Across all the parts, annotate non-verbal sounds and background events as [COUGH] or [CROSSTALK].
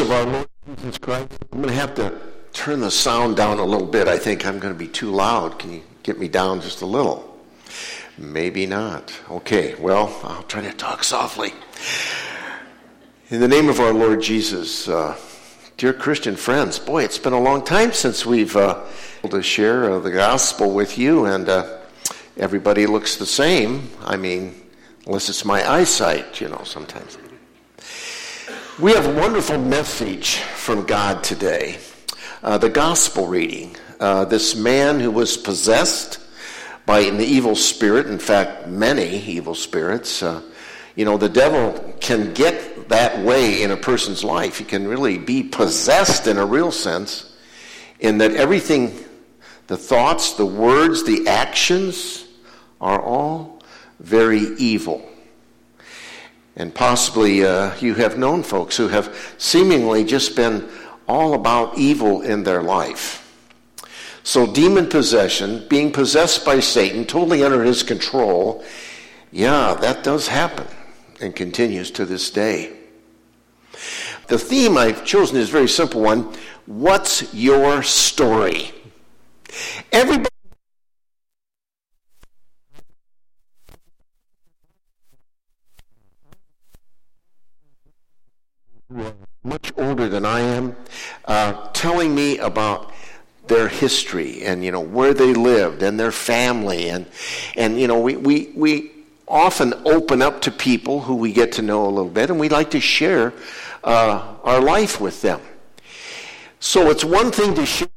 of our Lord Jesus Christ. I'm going to have to turn the sound down a little bit. I think I'm going to be too loud. Can you get me down just a little? Maybe not. Okay, well, I'll try to talk softly. In the name of our Lord Jesus, uh, dear Christian friends, boy, it's been a long time since we've uh, able to share uh, the gospel with you, and uh, everybody looks the same. I mean, unless it's my eyesight, you know, sometimes. We have a wonderful message from God today. Uh, the gospel reading. Uh, this man who was possessed by an evil spirit, in fact, many evil spirits. Uh, you know, the devil can get that way in a person's life. He can really be possessed in a real sense, in that everything, the thoughts, the words, the actions, are all very evil. And possibly uh, you have known folks who have seemingly just been all about evil in their life. So, demon possession, being possessed by Satan, totally under his control, yeah, that does happen and continues to this day. The theme I've chosen is a very simple one What's your story? Everybody much older than I am, uh, telling me about their history and you know where they lived and their family and and you know we we we often open up to people who we get to know a little bit and we like to share uh, our life with them. So it's one thing to share.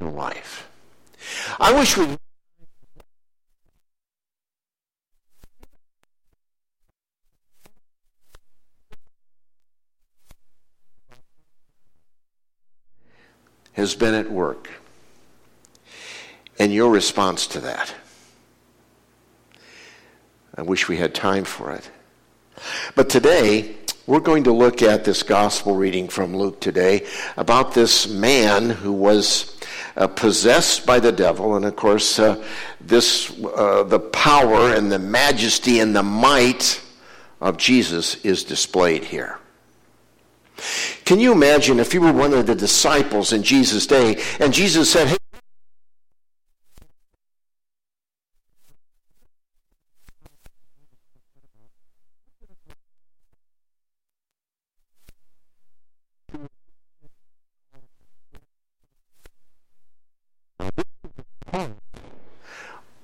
Life. I wish we has been at work and your response to that. I wish we had time for it. But today, we're going to look at this gospel reading from Luke today about this man who was uh, possessed by the devil. And of course, uh, this, uh, the power and the majesty and the might of Jesus is displayed here. Can you imagine if you were one of the disciples in Jesus' day and Jesus said, Hey,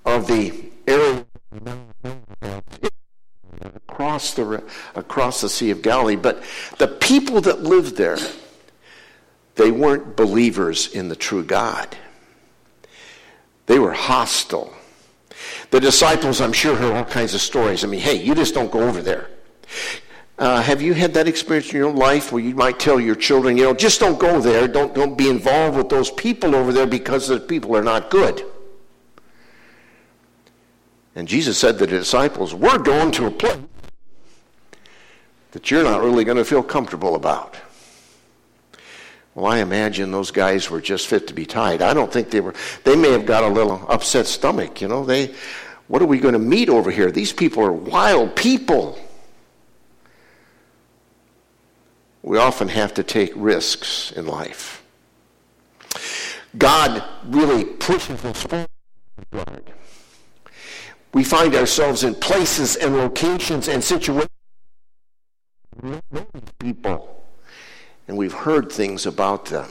of the area across the, across the Sea of Galilee. But the people that lived there, they weren't believers in the true God. They were hostile. The disciples, I'm sure, heard all kinds of stories. I mean, hey, you just don't go over there. Uh, have you had that experience in your life where you might tell your children, you know, just don't go there, don't, don't be involved with those people over there because the people are not good? And Jesus said to the disciples, We're going to a place that you're not really going to feel comfortable about. Well, I imagine those guys were just fit to be tied. I don't think they were, they may have got a little upset stomach, you know. They, what are we going to meet over here? These people are wild people. We often have to take risks in life. God really pushes us forward. We find ourselves in places and locations and situations people, and we've heard things about them.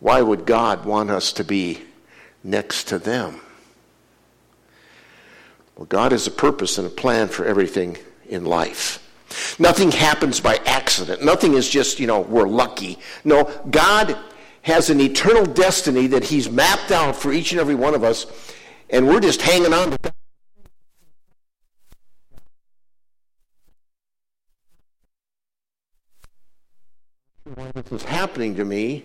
Why would God want us to be next to them? Well, God has a purpose and a plan for everything in life. Nothing happens by accident. Nothing is just, you know, we're lucky. No, God has an eternal destiny that He's mapped out for each and every one of us, and we're just hanging on to that. This is happening to me.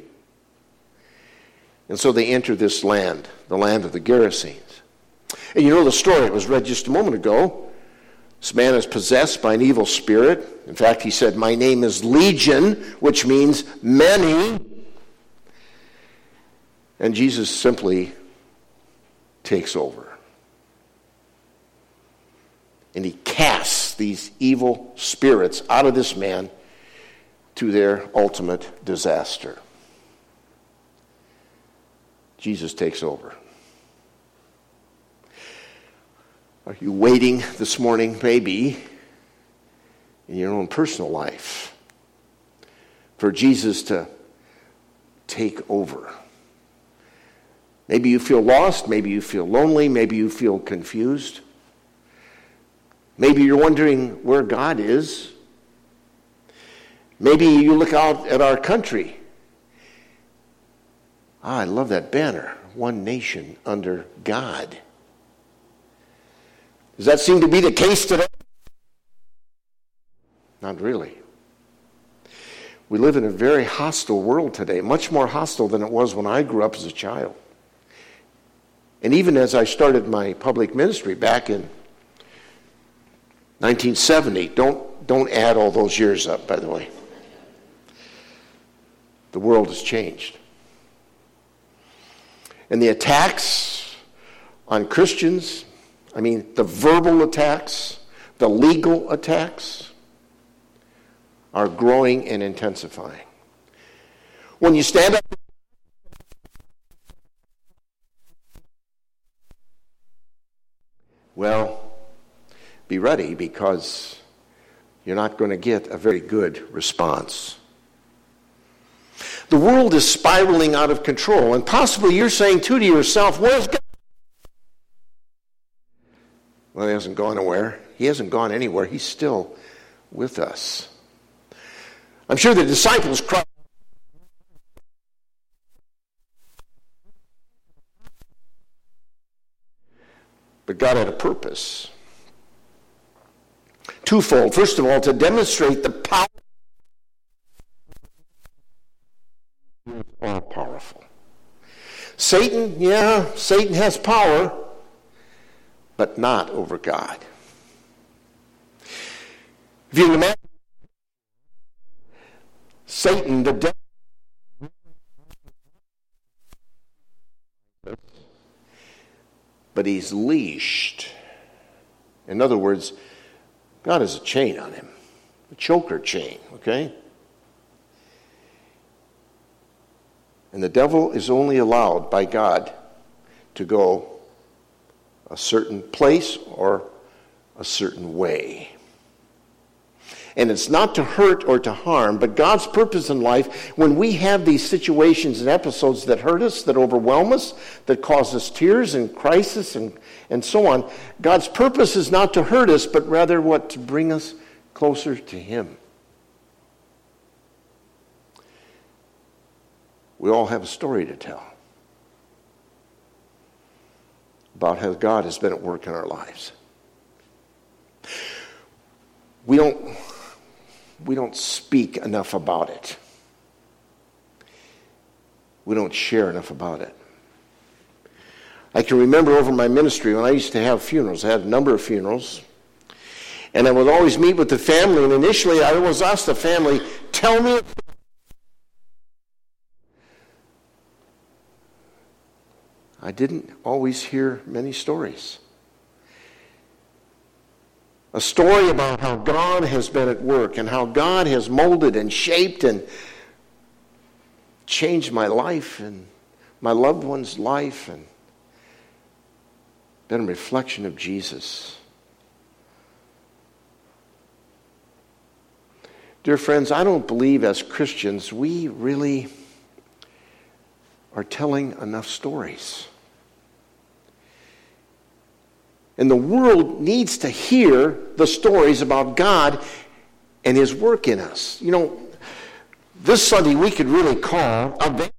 And so they enter this land, the land of the Gerasenes. And you know the story, it was read just a moment ago. This man is possessed by an evil spirit. In fact, he said, My name is Legion, which means many. And Jesus simply takes over. and he casts these evil spirits out of this man to their ultimate disaster. Jesus takes over. Are you waiting this morning, maybe, in your own personal life, for Jesus to take over? Maybe you feel lost, maybe you feel lonely, maybe you feel confused. Maybe you're wondering where God is. Maybe you look out at our country. Ah, I love that banner one nation under God. Does that seem to be the case today? Not really. We live in a very hostile world today, much more hostile than it was when I grew up as a child. And even as I started my public ministry back in 1970, don't, don't add all those years up, by the way. The world has changed. And the attacks on Christians, I mean, the verbal attacks, the legal attacks, are growing and intensifying. When you stand up, well, be ready because you're not going to get a very good response. The world is spiraling out of control, and possibly you're saying too to yourself, Where's God? Well, he hasn't gone anywhere. He hasn't gone anywhere. He's still with us. I'm sure the disciples cried. But God had a purpose twofold. First of all, to demonstrate the power all powerful. Satan, yeah, Satan has power, but not over God. If you imagine Satan, the devil, but he's leashed. In other words, God has a chain on him, a choker chain, okay? And the devil is only allowed by God to go a certain place or a certain way. And it's not to hurt or to harm, but God's purpose in life, when we have these situations and episodes that hurt us, that overwhelm us, that cause us tears and crisis and, and so on, God's purpose is not to hurt us, but rather what? To bring us closer to Him. We all have a story to tell about how God has been at work in our lives. We don't we don't speak enough about it. We don't share enough about it. I can remember over my ministry when I used to have funerals, I had a number of funerals. And I would always meet with the family, and initially I always asked the family, Tell me. I didn't always hear many stories a story about how God has been at work and how God has molded and shaped and changed my life and my loved one's life and been a reflection of Jesus. Dear friends, I don't believe as Christians we really are telling enough stories. And the world needs to hear the stories about God and His work in us. You know, this Sunday we could really call a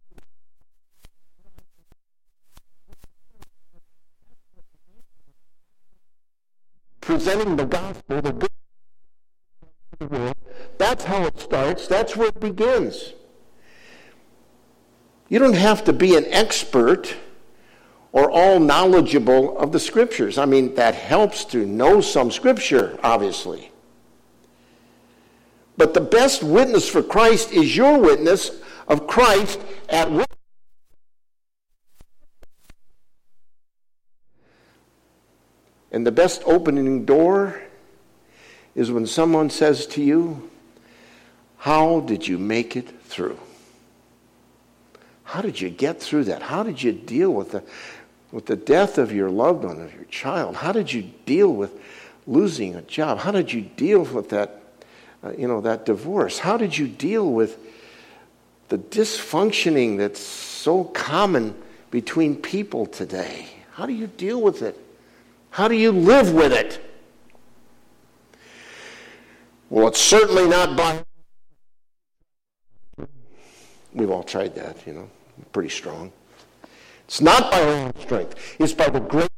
presenting the gospel, the good the world. That's how it starts. That's where it begins. You don't have to be an expert or all knowledgeable of the scriptures. I mean, that helps to know some scripture, obviously. But the best witness for Christ is your witness of Christ at work. And the best opening door is when someone says to you, How did you make it through? How did you get through that? How did you deal with the, with the death of your loved one, of your child? How did you deal with losing a job? How did you deal with that, uh, you know, that divorce? How did you deal with the dysfunctioning that's so common between people today? How do you deal with it? How do you live with it? Well, it's certainly not by. We've all tried that, you know pretty strong. It's not by our own strength, it's by the great.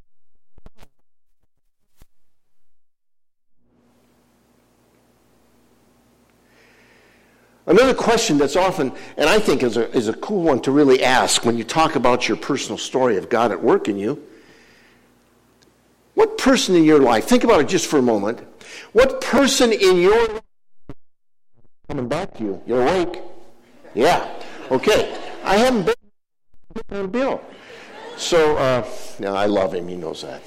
Another question that's often, and I think is a, is a cool one to really ask when you talk about your personal story of God at work in you. What person in your life, think about it just for a moment, what person in your life, coming back to you, you're awake? Yeah, okay. I haven't been on Bill. So, uh, now I love him, he knows that.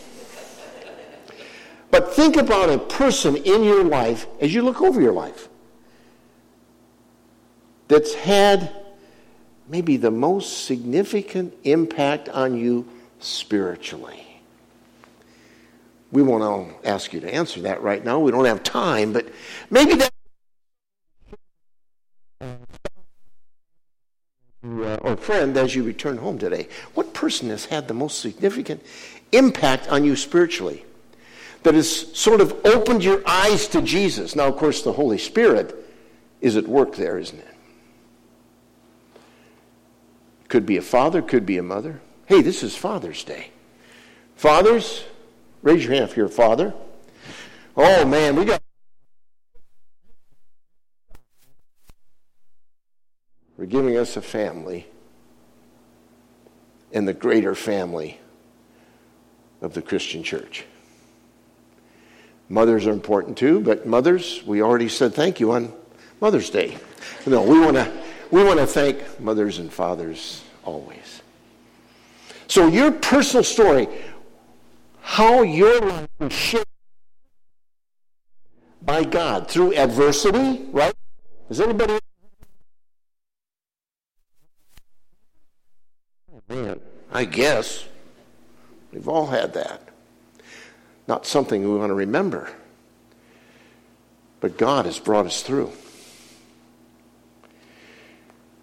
But think about a person in your life as you look over your life that's had maybe the most significant impact on you spiritually. We won't ask you to answer that right now. We don't have time, but maybe that or friend as you return home today? What person has had the most significant impact on you spiritually? That has sort of opened your eyes to Jesus. Now, of course, the Holy Spirit is at work there, isn't it? Could be a father, could be a mother. Hey, this is Father's Day. Fathers, raise your hand if you're a father. Oh, man, we got for giving us a family in the greater family of the Christian church. Mothers are important too, but mothers, we already said thank you on Mother's Day. No, we want to we want to thank mothers and fathers always. So your personal story, how your life is shaped by God through adversity, right? Is anybody Man, I guess. We've all had that. Not something we want to remember. But God has brought us through.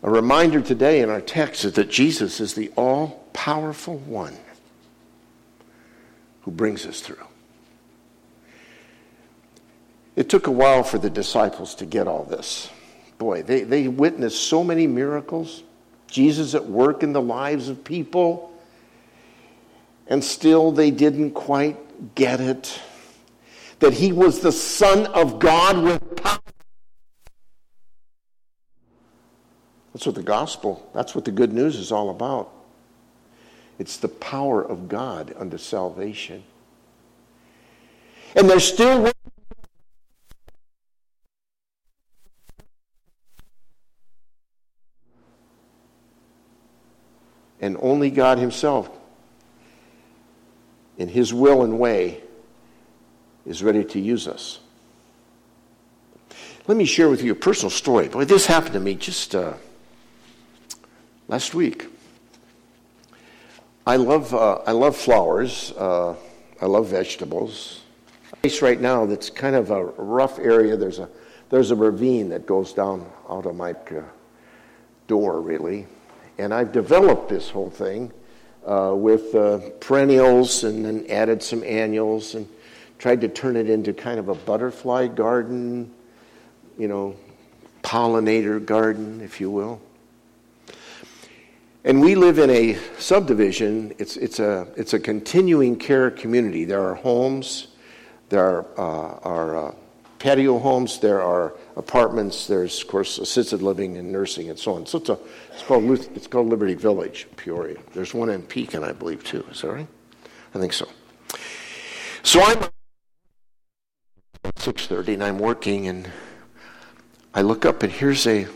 A reminder today in our text is that Jesus is the all powerful one who brings us through. It took a while for the disciples to get all this. Boy, they, they witnessed so many miracles. Jesus at work in the lives of people, and still they didn't quite get it. That he was the Son of God with power. That's what the gospel, that's what the good news is all about. It's the power of God unto salvation. And there's still And only God Himself, in His will and way, is ready to use us. Let me share with you a personal story. Boy, this happened to me just uh, last week. I love, uh, I love flowers. Uh, I love vegetables. Place right now that's kind of a rough area. There's a, there's a ravine that goes down out of my uh, door, really. And I've developed this whole thing uh, with uh, perennials and then added some annuals and tried to turn it into kind of a butterfly garden, you know, pollinator garden, if you will. And we live in a subdivision. It's, it's, a, it's a continuing care community. There are homes, there are, uh, are uh, patio homes, there are apartments, there's, of course, assisted living and nursing and so on. So it's, a, it's, called, it's called Liberty Village, Peoria. There's one in Pekin, I believe, too. Is that right? I think so. So I'm 6.30 and I'm working and I look up and here's a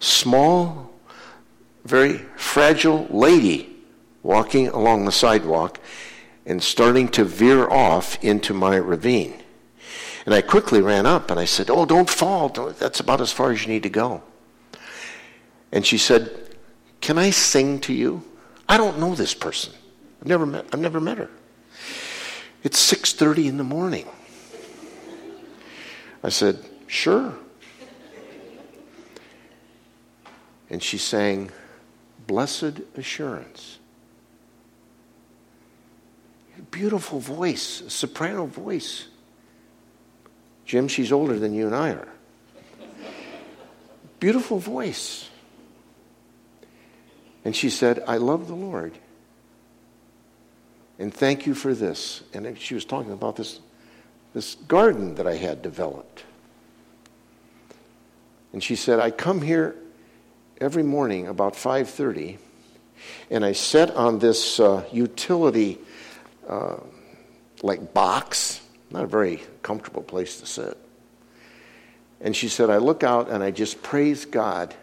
small, very fragile lady walking along the sidewalk and starting to veer off into my ravine. And I quickly ran up and I said, Oh, don't fall. That's about as far as you need to go. And she said, Can I sing to you? I don't know this person. I've never met, I've never met her. It's 6:30 in the morning. I said, "Sure." And she sang Blessed Assurance. Beautiful voice, a soprano voice. Jim, she's older than you and I are. Beautiful voice. And she said, I love the Lord. And thank you for this. And she was talking about this, this garden that I had developed. And she said, I come here every morning about 5.30 and I sit on this uh, utility uh, like box, not a very comfortable place to sit. And she said, I look out and I just praise God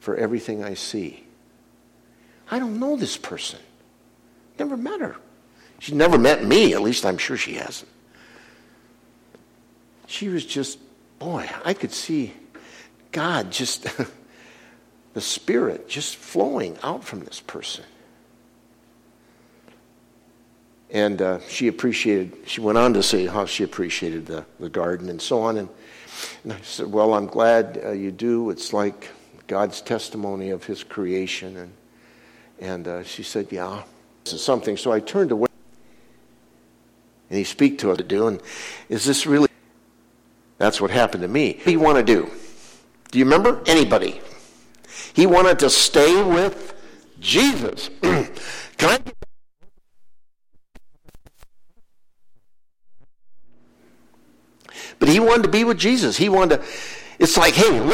for everything I see. I don't know this person. Never met her. She's never met me, at least I'm sure she hasn't. She was just, boy, I could see God just, [LAUGHS] the Spirit just flowing out from this person. And uh, she appreciated, she went on to say how she appreciated the, the garden and so on. And, and I said, Well, I'm glad uh, you do. It's like God's testimony of His creation. And, and uh, she said, Yeah, this is something. So I turned away. And he speak to her to do. And is this really? That's what happened to me. What do you want to do? Do you remember? Anybody? He wanted to stay with Jesus. [CLEARS THROAT] Can I? But he wanted to be with Jesus. He wanted to. It's like, hey,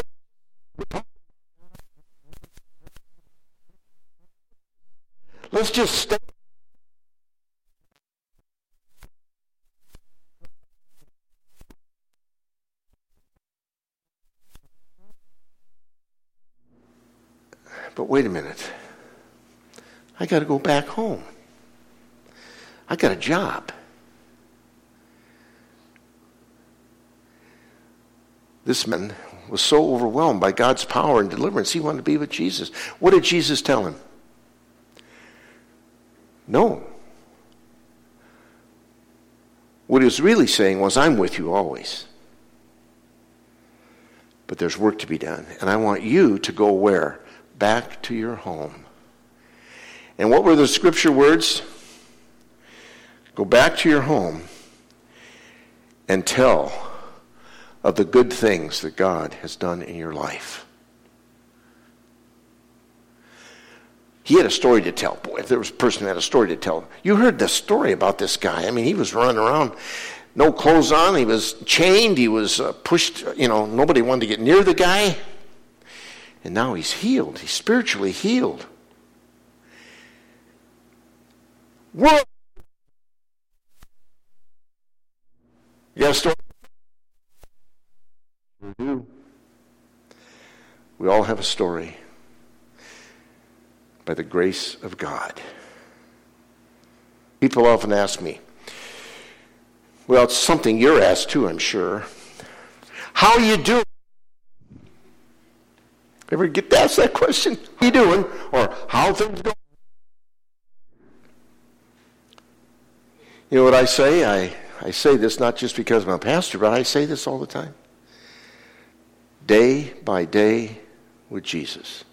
let's just stay. But wait a minute. I got to go back home. I got a job. This man was so overwhelmed by God's power and deliverance, he wanted to be with Jesus. What did Jesus tell him? No. What he was really saying was, I'm with you always. But there's work to be done. And I want you to go where? Back to your home. And what were the scripture words? Go back to your home and tell of the good things that God has done in your life. He had a story to tell. Boy, if there was a person who had a story to tell, you heard the story about this guy. I mean, he was running around, no clothes on. He was chained. He was uh, pushed. You know, nobody wanted to get near the guy. And now he's healed. He's spiritually healed. World. A story? We do. We all have a story by the grace of God. People often ask me, well, it's something you're asked too, I'm sure. How you doing? Ever get asked that question? How you doing? Or how things going? You know what I say? I, I say this not just because I'm a pastor, but I say this all the time. Day by day with Jesus.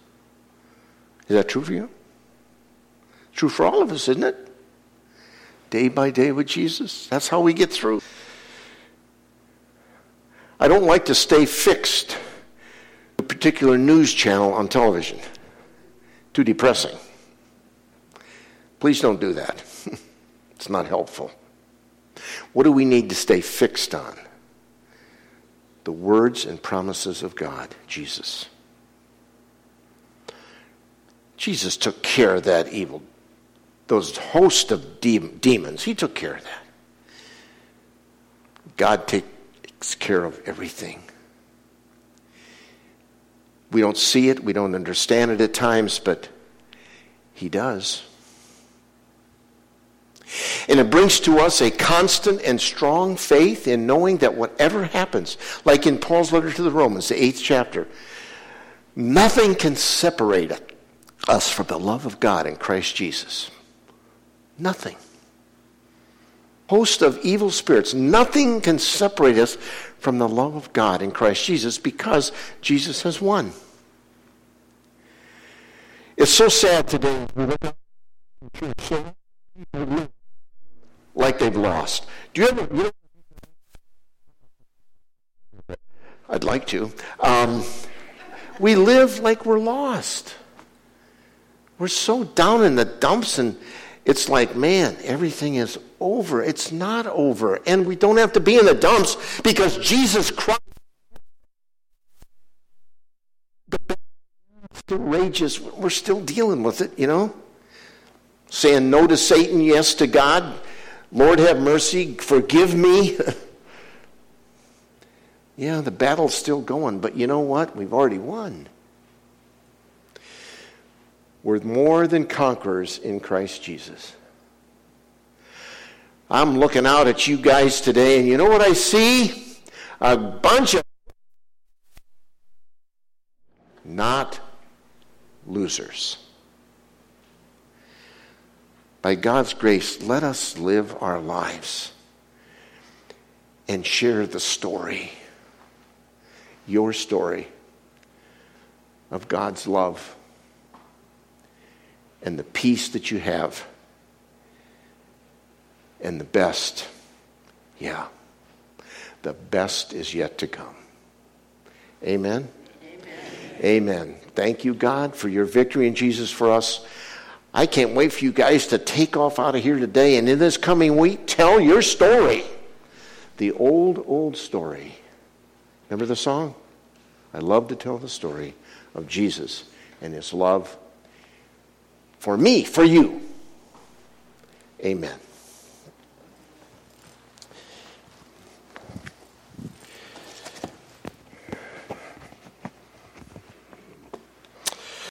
Is that true for you? True for all of us, isn't it? Day by day with Jesus. That's how we get through. I don't like to stay fixed to a particular news channel on television. Too depressing. Please don't do that. [LAUGHS] it's not helpful. What do we need to stay fixed on? The words and promises of God, Jesus. Jesus took care of that evil, those host of de- demons. He took care of that. God takes care of everything. We don't see it, we don't understand it at times, but He does. And it brings to us a constant and strong faith in knowing that whatever happens, like in Paul's letter to the Romans, the eighth chapter, nothing can separate us from the love of God in Christ Jesus. Nothing. Host of evil spirits, nothing can separate us from the love of God in Christ Jesus because Jesus has won. It's so sad today. Like they've lost. Do you ever? You know, I'd like to. Um, we live like we're lost. We're so down in the dumps, and it's like, man, everything is over. It's not over. And we don't have to be in the dumps because Jesus Christ still rages. We're still dealing with it, you know? Saying no to Satan, yes to God. Lord, have mercy, forgive me. [LAUGHS] yeah, the battle's still going, but you know what? We've already won. We're more than conquerors in Christ Jesus. I'm looking out at you guys today, and you know what I see? A bunch of not losers. By God's grace, let us live our lives and share the story, your story of God's love and the peace that you have and the best. Yeah, the best is yet to come. Amen. Amen. Amen. Thank you, God, for your victory in Jesus for us. I can't wait for you guys to take off out of here today and in this coming week, tell your story. The old, old story. Remember the song? I love to tell the story of Jesus and his love for me, for you. Amen.